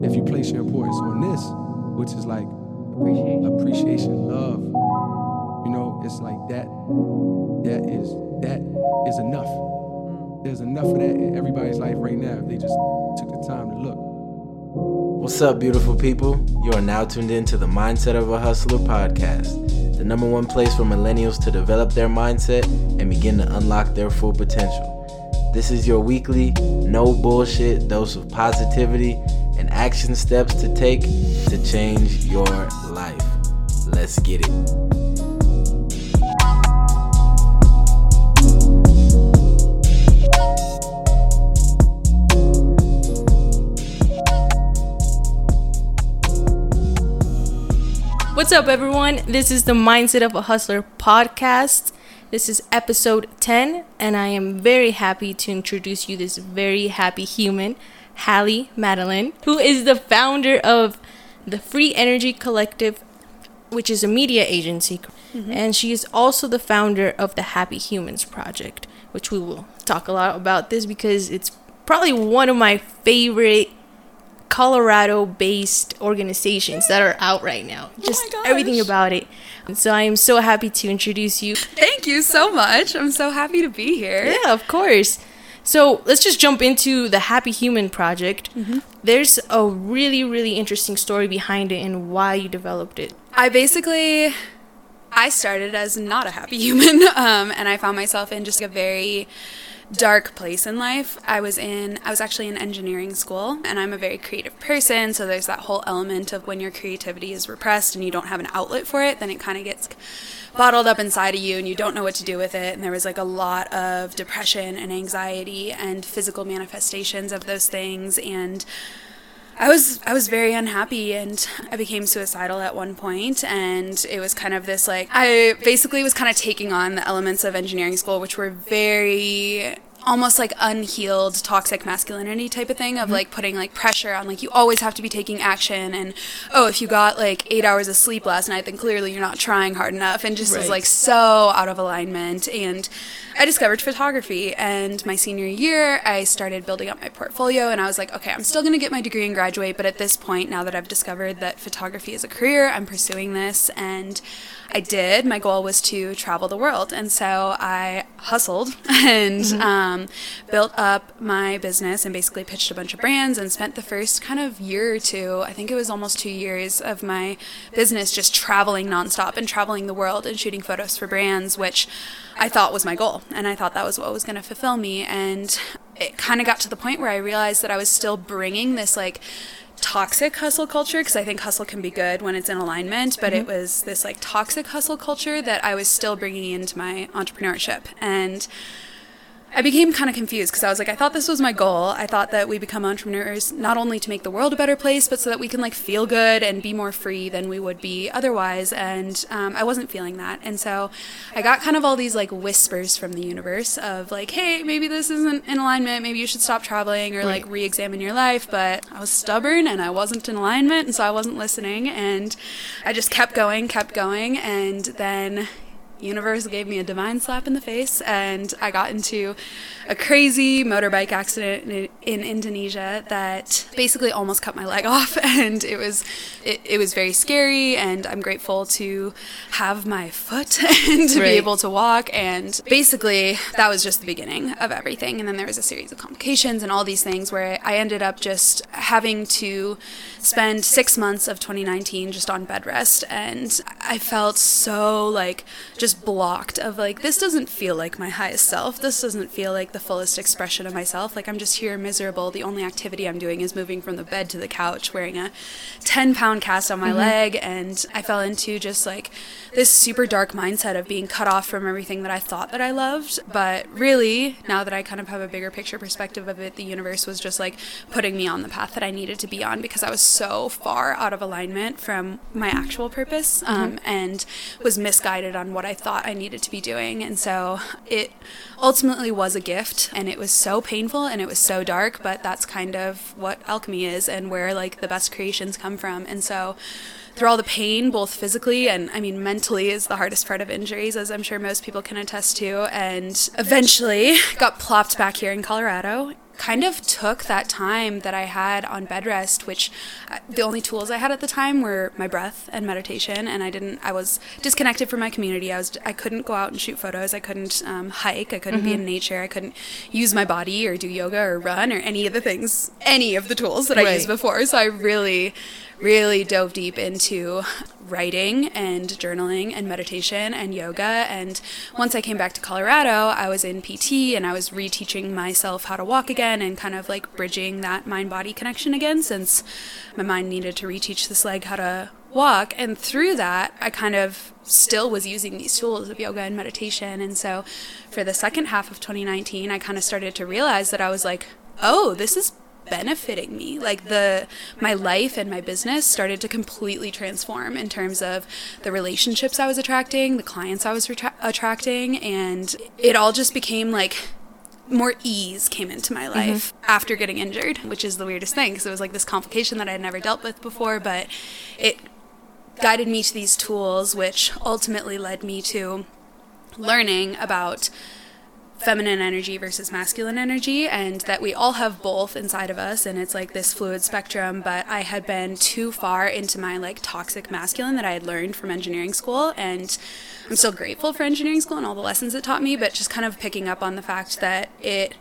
if you place your importance on this, which is like Appreciation. appreciation, love, you know, it's like that. That is that is enough. Mm. There's enough of that in everybody's life right now if they just took the time to look. What's up, beautiful people? You are now tuned in to the Mindset of a Hustler podcast, the number one place for millennials to develop their mindset and begin to unlock their full potential. This is your weekly, no bullshit dose of positivity and action steps to take to change your life. Let's get it. What's up, everyone? This is the Mindset of a Hustler podcast. This is episode 10, and I am very happy to introduce you this very happy human, Halle Madeleine, who is the founder of the Free Energy Collective, which is a media agency. Mm-hmm. And she is also the founder of the Happy Humans Project, which we will talk a lot about this because it's probably one of my favorite Colorado based organizations that are out right now. Oh Just gosh. everything about it. So I am so happy to introduce you. Thank you so much. I'm so happy to be here. Yeah, of course. So let's just jump into the Happy Human Project. There's a really, really interesting story behind it and why you developed it. I basically I started as not a happy human um, and I found myself in just a very dark place in life. I was in I was actually in engineering school and I'm a very creative person, so there's that whole element of when your creativity is repressed and you don't have an outlet for it, then it kind of gets bottled up inside of you and you don't know what to do with it and there was like a lot of depression and anxiety and physical manifestations of those things and I was I was very unhappy and I became suicidal at one point and it was kind of this like I basically was kind of taking on the elements of engineering school which were very almost like unhealed toxic masculinity type of thing of mm-hmm. like putting like pressure on like you always have to be taking action and oh if you got like 8 hours of sleep last night then clearly you're not trying hard enough and just was like so out of alignment and I discovered photography and my senior year I started building up my portfolio and I was like okay I'm still going to get my degree and graduate but at this point now that I've discovered that photography is a career I'm pursuing this and I did. My goal was to travel the world and so I hustled and um, built up my business and basically pitched a bunch of brands and spent the first kind of year or two I think it was almost two years of my business just traveling nonstop and traveling the world and shooting photos for brands which I thought was my goal and I thought that was what was going to fulfill me and it kind of got to the point where I realized that I was still bringing this like toxic hustle culture because I think hustle can be good when it's in alignment, but it mm-hmm. was this like toxic hustle culture that I was still bringing into my entrepreneurship and I became kind of confused because I was like, I thought this was my goal. I thought that we become entrepreneurs not only to make the world a better place, but so that we can like feel good and be more free than we would be otherwise. And um, I wasn't feeling that. And so I got kind of all these like whispers from the universe of like, hey, maybe this isn't in alignment. Maybe you should stop traveling or like re examine your life. But I was stubborn and I wasn't in alignment. And so I wasn't listening. And I just kept going, kept going. And then universe gave me a divine slap in the face and i got into a crazy motorbike accident in, in indonesia that basically almost cut my leg off and it was it, it was very scary and i'm grateful to have my foot and to Right. be able to walk and basically that was just the beginning of everything and then there was a series of complications and all these things where i ended up just having to spend six months of 2019 just on bed rest and i felt so like just blocked of like this doesn't feel like my highest self. This doesn't feel like the fullest expression of myself. Like i'm just here miserable. The only activity i'm doing is moving from the bed to the couch wearing a 10 pound cast on my leg. And i fell into just like this super dark mindset of being cut off from everything that i thought that i loved. But really now that i kind of have a bigger picture perspective of it the universe was just like putting me on the path that i needed to be on because i was so far out of alignment from my actual purpose. Um, and was misguided on what i thought i needed to be doing and so it ultimately was a gift and it was so painful and it was so dark but that's kind of what alchemy is and where like the best creations come from and so through all the pain, both physically and I mean mentally is the hardest part of injuries, as I'm sure most people can attest to. And eventually got plopped back here in Colorado. Kind of took that time that I had on bed rest, which uh, the only tools I had at the time were my breath and meditation, and I didn't. I was disconnected from my community. I was. I couldn't go out and shoot photos. I couldn't um, hike. I couldn't be in nature. I couldn't use my body or do yoga or run or any of the things, any of the tools that I Right. used before. So I really, really dove deep into writing and journaling and meditation and yoga. And once I came back to Colorado, I was in PT and I was reteaching myself how to walk again and kind of like bridging that mind body connection again since my mind needed to reteach this leg how to walk. And through that, I kind of still was using these tools of yoga and meditation. And so for the second half of 2019, I kind of started to realize that I was like, oh, this is benefiting me. Like the my life and my business started to completely transform in terms of the relationships i was attracting the clients i was retra- attracting and it all just became like more ease came into my mm-hmm. life after getting injured which is the weirdest thing because it was like this complication that i had never dealt with before but it guided me to these tools which ultimately led me to learning about feminine energy versus masculine energy and that we all have both inside of us and it's like this fluid spectrum but i had been too far into my like toxic masculine that i had learned from engineering school and i'm still grateful for engineering school and all the lessons it taught me but just kind of picking up on the fact that it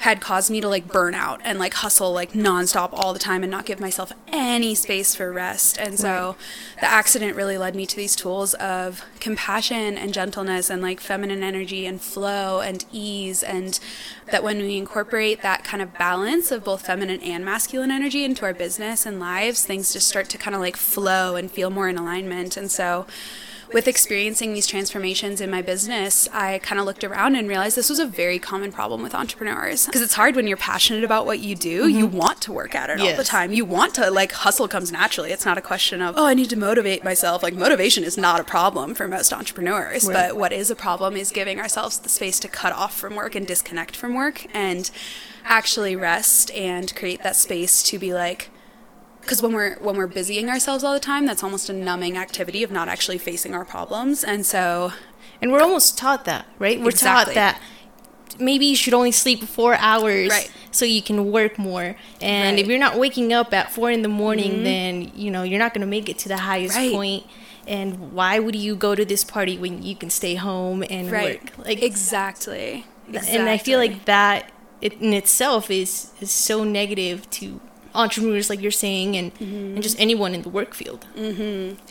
had caused me to like burn out and like hustle like nonstop all the time and not give myself any space for rest. And so the accident really led me to these tools of compassion and gentleness and like feminine energy and flow and ease. And that when we incorporate that kind of balance of both feminine and masculine energy into our business and lives, things just start to kind of like flow and feel more in alignment. And so with experiencing these transformations in my business, I kind of looked around and realized this was a very common problem with entrepreneurs. Because it's hard when you're passionate about what you do, you mm-hmm. want to work at it all the time. You want to, like, hustle comes naturally. It's not a question of, oh, I need to motivate myself. Like, motivation is not a problem for most entrepreneurs. But what is a problem is giving ourselves the space to cut off from work and disconnect from work and actually rest and create that space to be like, because when we're when we're busying ourselves all the time that's almost a numbing activity of not actually facing our problems and so And we're almost taught that, right? We're Exactly. taught that maybe you should only sleep four hours Right. so you can work more. And Right. if you're not waking up at four in the morning, mm-hmm. then you know you're not gonna make it to the highest Right. point. And why would you go to this party when you can stay home and right work? Like exactly. and I feel like that it, in itself is is so negative to entrepreneurs, like you're saying, and Mm-hmm. and just anyone in the work field.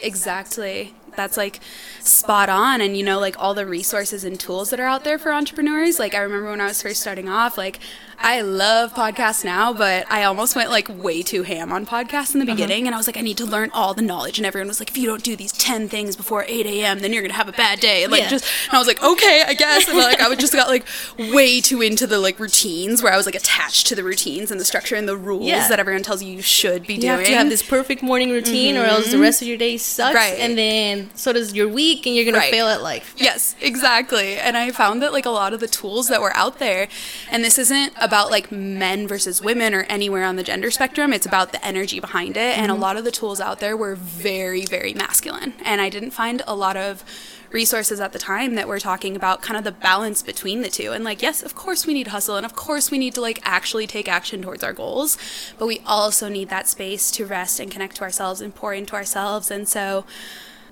Exactly. That's like spot on. And you know, like all the resources and tools that are out there for entrepreneurs. Like I remember when I was first starting off, like I love podcasts now, but I almost went like way too ham on podcasts in the beginning. And I was like, I need to learn all the knowledge. And everyone was like, if you don't do these 10 things before 8 a.m., then you're going to have a bad day. And, like Yeah. just, and I was like, okay, I guess. And like I would just got like way too into the like routines where I was like attached to the routines and the structure and the rules Yeah. that everyone tells you you should be You doing. You have to have this perfect morning routine, or else the rest of your day sucks, Mm-hmm. Right. and then so does your week, and you're gonna Right. fail at life. Yes, exactly. And I found that like a lot of the tools that were out there, and this isn't about like men versus women or anywhere on the gender spectrum, it's about the energy behind it. And a mm-hmm. lot of the tools out there were very, very masculine. And I didn't find a lot of resources at the time that were talking about kind of the balance between the two. And like, yes, of course we need hustle and of course we need to like actually take action towards our goals, but we also need that space to rest and connect to ourselves and pour into ourselves. And so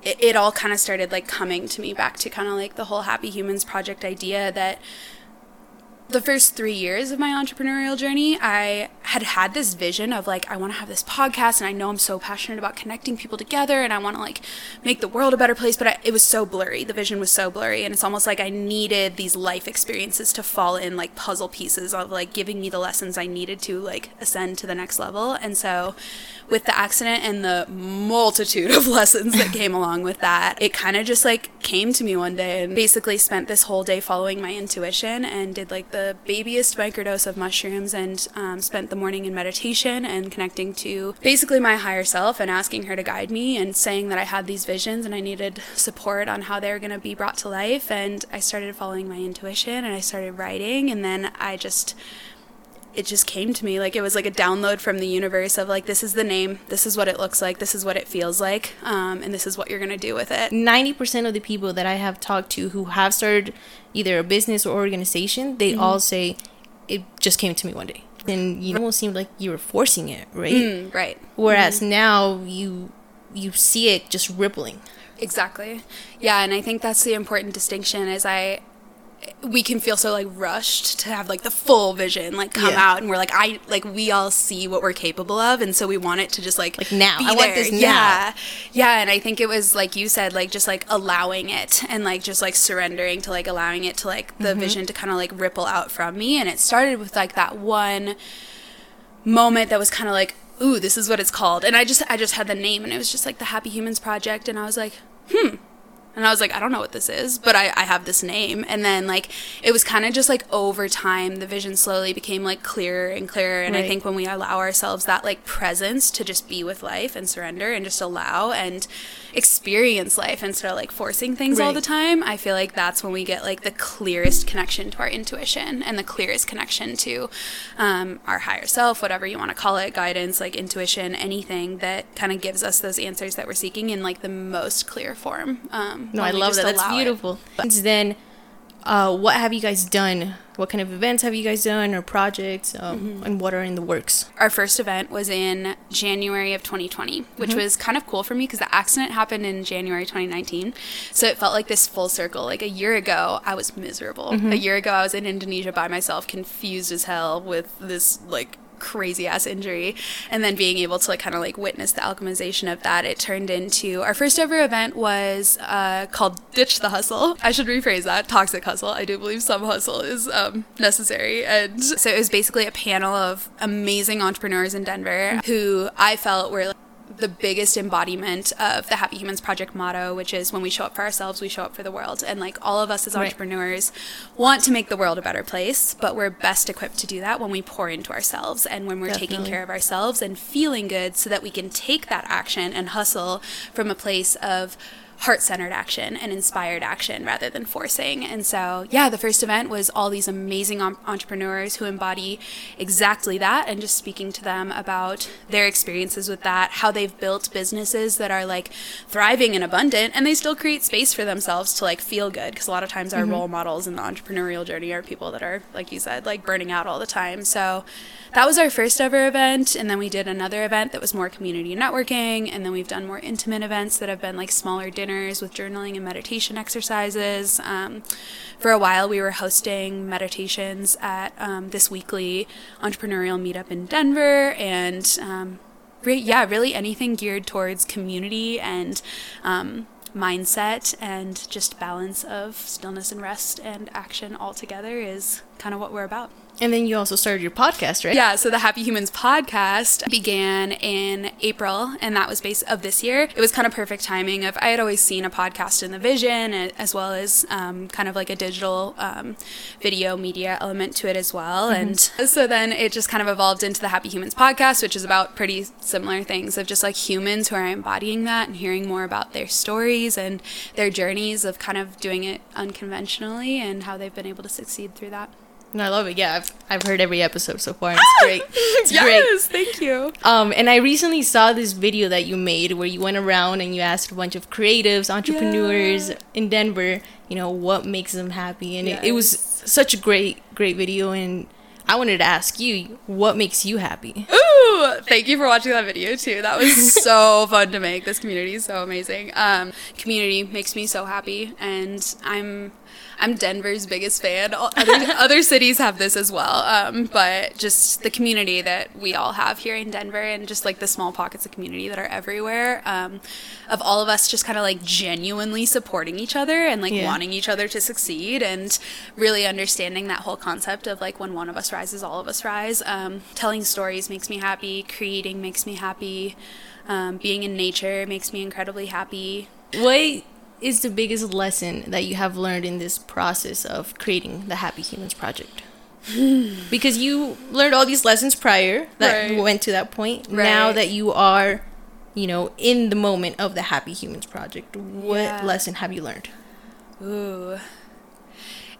it, it all kind of started like coming to me back to kind of like the whole happy humans project idea that the first three years of my entrepreneurial journey, I had had this vision of like, I want to have this podcast and I know I'm so passionate about connecting people together and I want to like make the world a better place, but I, it was so blurry. The vision was so blurry. And it's almost like I needed these life experiences to fall in like puzzle pieces of like giving me the lessons I needed to like ascend to the next level. And so with the accident and the multitude of lessons that came along with that, it kind of just like came to me one day and basically spent this whole day following my intuition and did like the babyest microdose of mushrooms and um, spent the morning in meditation and connecting to basically my higher self and asking her to guide me and saying that I had these visions and I needed support on how they were going to be brought to life. And I started following my intuition and I started writing and then I just it just came to me like it was like a download from the universe of like this is the name this is what it looks like this is what it feels like um, and this is what you're gonna do with it 90% of the people that I have talked to who have started either a business or organization, they Mm-hmm. all say it just came to me one day. And you almost seemed like you were forcing it, right? Mm, right. Whereas now you you see it just rippling. Exactly. Yeah, and I think that's the important distinction is I we can feel so like rushed to have like the full vision like come Yeah. out and we're like I like we all see what we're capable of and so we want it to just like Like now. be I want this now. Yeah. Yeah, and I think it was like you said like just like allowing it and like just like surrendering to like allowing it to like Mm-hmm. the vision to kind of like ripple out from me and it started with like that one moment that was kind of like ooh this is what it's called and i just i just had the name and it was just like the happy humans project and i was like hmm and I was like, I don't know what this is, but I, I have this name. And then, like, it was kind of just like over time, the vision slowly became like clearer and clearer. And I think when we allow ourselves that like presence to just be with life and surrender and just allow and experience life instead of like forcing things all the time, I feel like that's when we get like the clearest connection to our intuition and the clearest connection to um, our higher self, whatever you want to call it, guidance, like intuition, anything that kind of gives us those answers that we're seeking in like the most clear form. Um, No, I love that. That's allow it. beautiful. Since then, uh, what have you guys done? What kind of events have you guys done or projects? Um, Mm-hmm. And what are in the works? Our first event was in January of 2020, which Mm-hmm. was kind of cool for me because the accident happened in January 2019. So it felt like this full circle. Like a year ago, I was miserable. Mm-hmm. A year ago, I was in Indonesia by myself, confused as hell with this like crazy ass injury. And then being able to like kind of like witness the alchemization of that it turned into our first ever event was uh, called ditch the hustle. I should rephrase that toxic hustle. I do believe some hustle is um, necessary. And so it was basically a panel of amazing entrepreneurs in denver who i felt were like, the biggest embodiment of the Happy Humans Project motto, which is when we show up for ourselves, we show up for the world. And like all of us as Right. entrepreneurs want to make the world a better place, but we're best equipped to do that when we pour into ourselves and when we're taking care of ourselves and feeling good so that we can take that action and hustle from a place of heart centered action and inspired action rather than forcing. And so, yeah, the first event was all these amazing entrepreneurs who embody exactly that and just speaking to them about their experiences with that, how they've built businesses that are like thriving and abundant and they still create space for themselves to like feel good. Because a lot of times our mm-hmm. role models in the entrepreneurial journey are people that are, like you said, like burning out all the time. So, that was our first ever event and then we did another event that was more community networking and then we've done more intimate events that have been like smaller dinners with journaling and meditation exercises. Um, for a while we were hosting meditations at um, this weekly entrepreneurial meetup in denver and um, re- yeah really anything geared towards community and um, mindset and just balance of stillness and rest and action all together is kind of what we're about And then you also started your podcast, right? yeah, so the Happy Humans podcast began in April, and that was based of this year. It was kind of perfect timing. Of I had always seen a podcast in the vision, as well as um, kind of like a digital um, video media element to it as well. And so then it just kind of evolved into the Happy Humans podcast, which is about pretty similar things of just like humans who are embodying that and hearing more about their stories and their journeys of kind of doing it unconventionally and how they've been able to succeed through that. No, I love it. Yeah, I've, I've heard every episode so far. It's great. It's great. thank you. Um, and I recently saw this video that you made where you went around and you asked a bunch of creatives, entrepreneurs Yeah. in Denver, you know, what makes them happy. And it, it was such a great, great video. And I wanted to ask you, what makes you happy? Ooh, thank you for watching that video too. That was so fun to make. This community is so amazing. Um, community makes me so happy, and I'm I'm Denver's biggest fan. All- Other, other cities have this as well, um, but just the community that we all have here in Denver, and just like the small pockets of community that are everywhere, um, of all of us just kind of like genuinely supporting each other and like Yeah. wanting each other to succeed, and really understanding that whole concept of like when one of us rises, all of us rise. Um, telling stories makes me happy. Creating makes me happy. Um, being in nature makes me incredibly happy. What is the biggest lesson that you have learned in this process of creating the Happy Humans Project? Hmm. because you learned all these lessons prior that Right. went to that point. Now that you are, you know, in the moment of the Happy Humans Project, what Yeah. lesson have you learned? Ooh.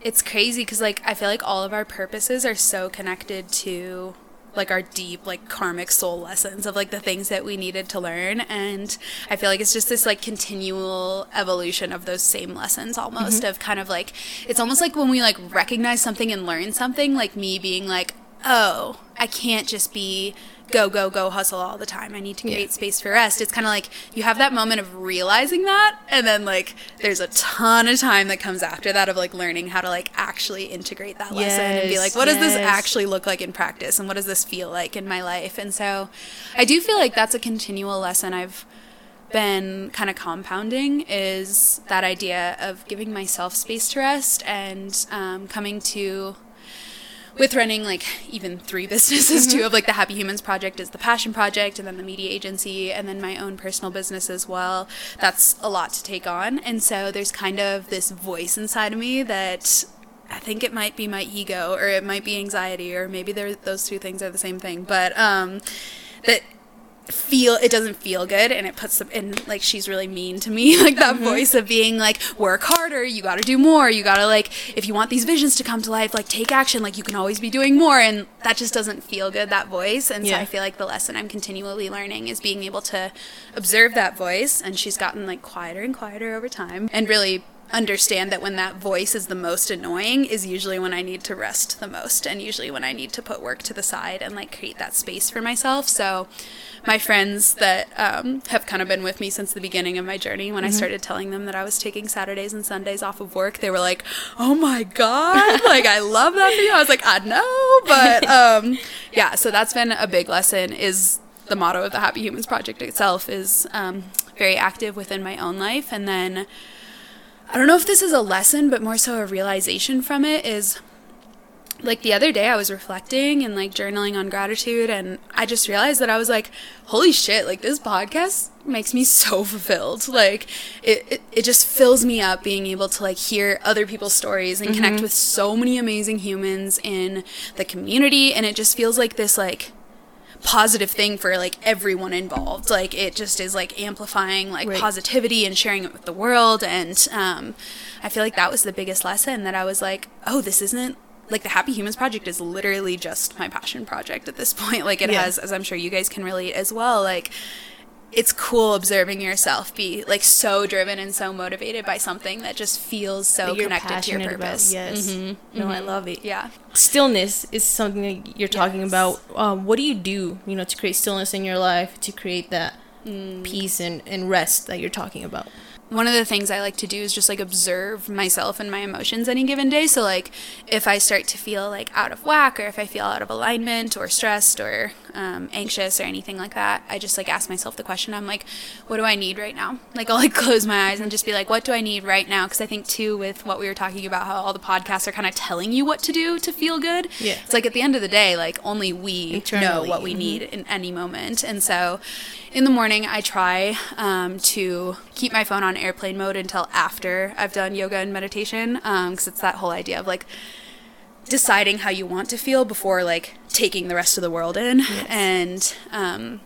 It's crazy because, like, I feel like all of our purposes are so connected to, like our deep like karmic soul lessons of like the things that we needed to learn. And i feel like it's just this like continual evolution of those same lessons almost mm-hmm. of kind of like it's almost like when we like recognize something and learn something like me being like oh i can't just be go go go hustle all the time. I need to create space for rest. It's kind of like you have that moment of realizing that and then like there's a ton of time that comes after that of like learning how to like actually integrate that lesson and be like what does this actually look like in practice and what does this feel like in my life? And so i do feel like that's a continual lesson i've been kind of compounding is that idea of giving myself space to rest and um, coming to with running like even three businesses too of like the happy humans project is the passion project and then the media agency and then my own personal business as well. That's a lot to take on. And so there's kind of this voice inside of me that I think it might be my ego or it might be anxiety or maybe those two things are the same thing. But um that feel it doesn't feel good and it puts them in like she's really mean to me like that mm-hmm. voice of being like work harder you got to do more you got to like if you want these visions to come to life like take action like you can always be doing more and that just doesn't feel good that voice and so i feel like the lesson i'm continually learning is being able to observe that voice and she's gotten like quieter and quieter over time and really understand that when that voice is the most annoying is usually when I need to rest the most and usually when I need to put work to the side and like create that space for myself. So my friends that um, have kind of been with me since the beginning of my journey, when I started telling them that I was taking Saturdays and Sundays off of work, they were like, "Oh my god, like I love that for you." I was like, "I know," but um, yeah. So that's been a big lesson. Is the motto of the Happy Humans Project itself is um, very active within my own life, and then I don't know if this is a lesson, but more so a realization from it is like the other day I was reflecting and like journaling on gratitude and I just realized that I was like, holy shit, like this podcast makes me so fulfilled. Like it, it, it just fills me up being able to like hear other people's stories and connect with so many amazing humans in the community and it just feels like this like positive thing for like everyone involved like it just is like amplifying like Right. positivity and sharing it with the world and um i feel like that was the biggest lesson that i was like oh this isn't like the happy humans project is literally just my passion project at this point like it Yeah. has as i'm sure you guys can relate as well like it's cool observing yourself be like so driven and so motivated by something that just feels so connected to your passionate about. purpose Yes. Mm-hmm. No, I love it. yeah Stillness is something that you're talking Yes. about. Um, what do you do, you know, to create stillness in your life, to create that Mm. peace and, and rest that you're talking about? One of the things I like to do is just like observe myself and my emotions any given day. So like if I start to feel like out of whack or if I feel out of alignment or stressed or um, anxious or anything like that, I just like ask myself the question. I'm like, what do I need right now? Like I'll like close my eyes and just be like, what do I need right now? Because I think too with what we were talking about, how all the podcasts are kind of telling you what to do to feel good. Yeah. It's like at the end of the day, like only we know what we need in any moment. And so in the morning, I try um, to keep my phone on airplane mode until after I've done yoga and meditation because it's that whole idea of like deciding how you want to feel before like taking the rest of the world in. And um,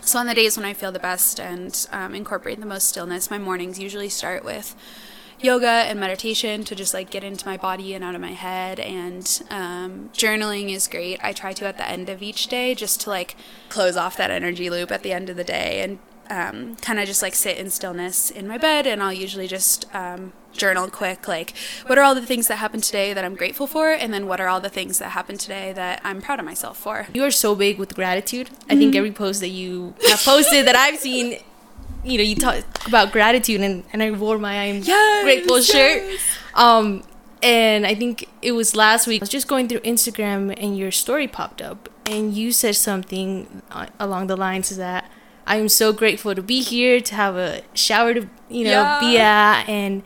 so on the days when I feel the best and um, incorporate the most stillness, my mornings usually start with yoga and meditation to just like get into my body and out of my head. And um, journaling is great. I try to at the end of each day just to like close off that energy loop at the end of the day and um, kind of just like sit in stillness in my bed and i'll usually just um, journal quick like what are all the things that happened today that i'm grateful for and then what are all the things that happened today that i'm proud of myself for You are so big with gratitude. I Mm-hmm. think every post that you have posted that I've seen, you know, you talk about gratitude, and, and I wore my I'm Yes, grateful shirt. Um, and I think it was last week. I was just going through Instagram, and your story popped up, and you said something uh, along the lines that I am so grateful to be here, to have a shower to, you know, be at, and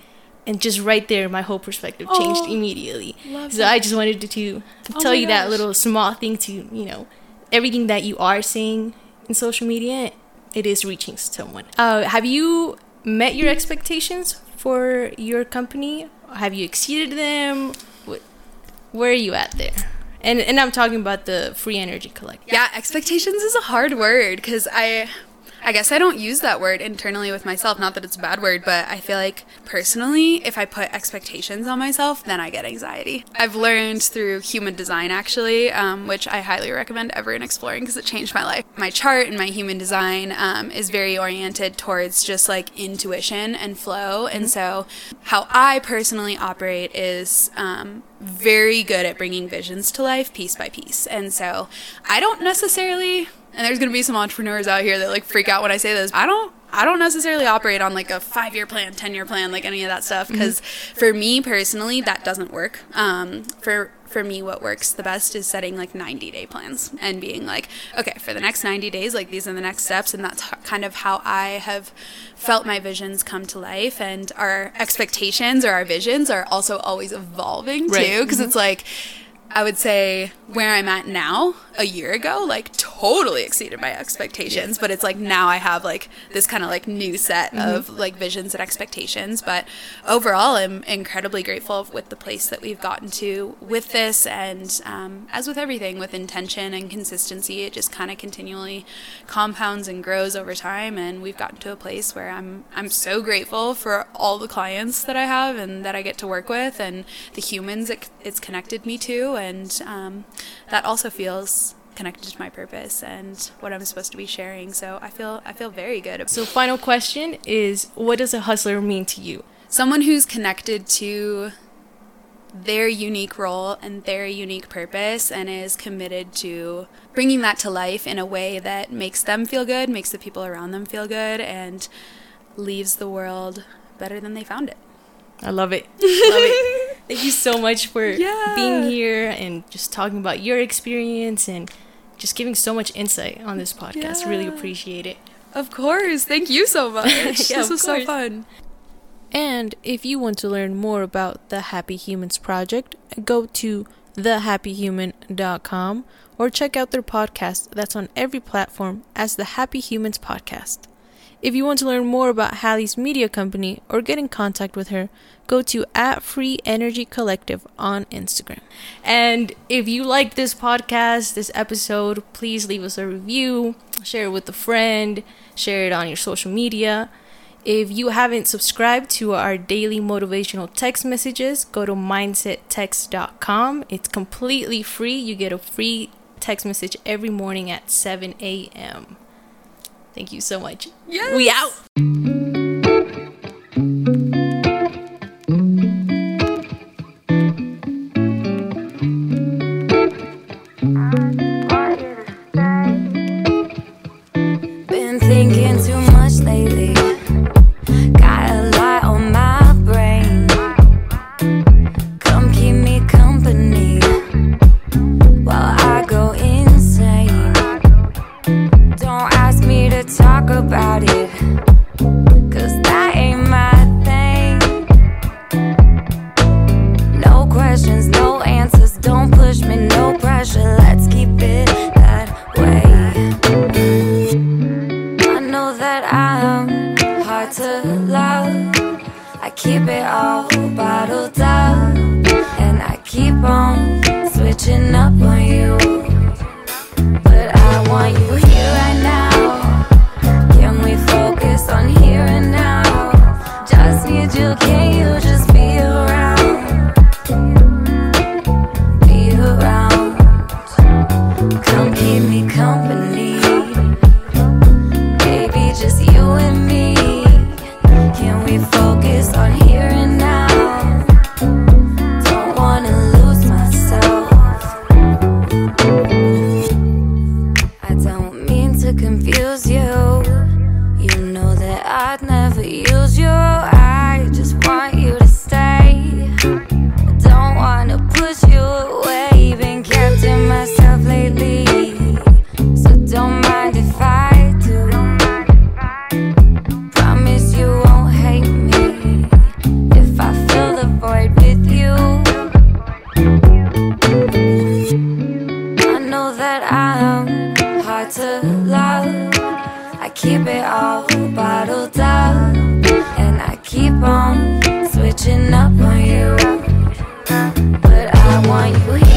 and just right there, my whole perspective changed Oh, immediately. So that. I just wanted to, to Oh tell my you that little small thing to, you know, everything that you are saying in social media, it is reaching someone. Uh, have you met your expectations for your company? Have you exceeded them? Wh- Where are you at there? And and I'm talking about the Free Energy Collective. yeah expectations is a hard word because i I guess I don't use that word internally with myself. Not that it's a bad word, but I feel like personally, if I put expectations on myself, then I get anxiety. I've learned through human design actually, um, which I highly recommend everyone exploring because it changed my life. My chart and my human design um, is very oriented towards just like intuition and flow. And so, how I personally operate is um, very good at bringing visions to life piece by piece. And so, I don't necessarily and there's going to be some entrepreneurs out here that like freak out when I say this. I don't I don't necessarily operate on like a five year plan, 10 year plan, like any of that stuff. Because mm-hmm. for me personally, that doesn't work. Um, for for me, what works the best is setting like 90 day plans and being like, okay, for the next 90 days, like these are the next steps. And that's kind of how I have felt my visions come to life. And our expectations or our visions are also always evolving too. Because mm-hmm. it's like, I would say where I'm at now, a year ago, like totally exceeded my expectations. But it's like now I have like this kind of like new set mm-hmm. of like visions and expectations. But overall, I'm incredibly grateful with the place that we've gotten to with this. And um, as with everything, with intention and consistency, it just kind of continually compounds and grows over time. And we've gotten to a place where I'm I'm so grateful for all the clients that I have and that I get to work with and the humans it, it's connected me to and um, that also feels connected to my purpose and what I'm supposed to be sharing. So I feel I feel very good. So final question is what does a hustler mean to you? Someone who's connected to their unique role and their unique purpose and is committed to bringing that to life in a way that makes them feel good, makes the people around them feel good and leaves the world better than they found it. I love it. love it. Thank you so much for yeah. being here and just talking about your experience and just giving so much insight on this podcast. Yeah. Really appreciate it. Of course. Thank you so much. yeah, this was so fun. And if you want to learn more about the Happy Humans Project, go to thehappyhuman.com or check out their podcast that's on every platform as the Happy Humans Podcast. If you want to learn more about Halle's media company or get in contact with her, go to at Free Energy Collective on Instagram. And if you like this podcast, this episode, please leave us a review, share it with a friend, share it on your social media. If you haven't subscribed to our daily motivational text messages, go to mindsettext.com. It's completely free. You get a free text message every morning at 7 a.m. Thank you so much. Yes. We out. You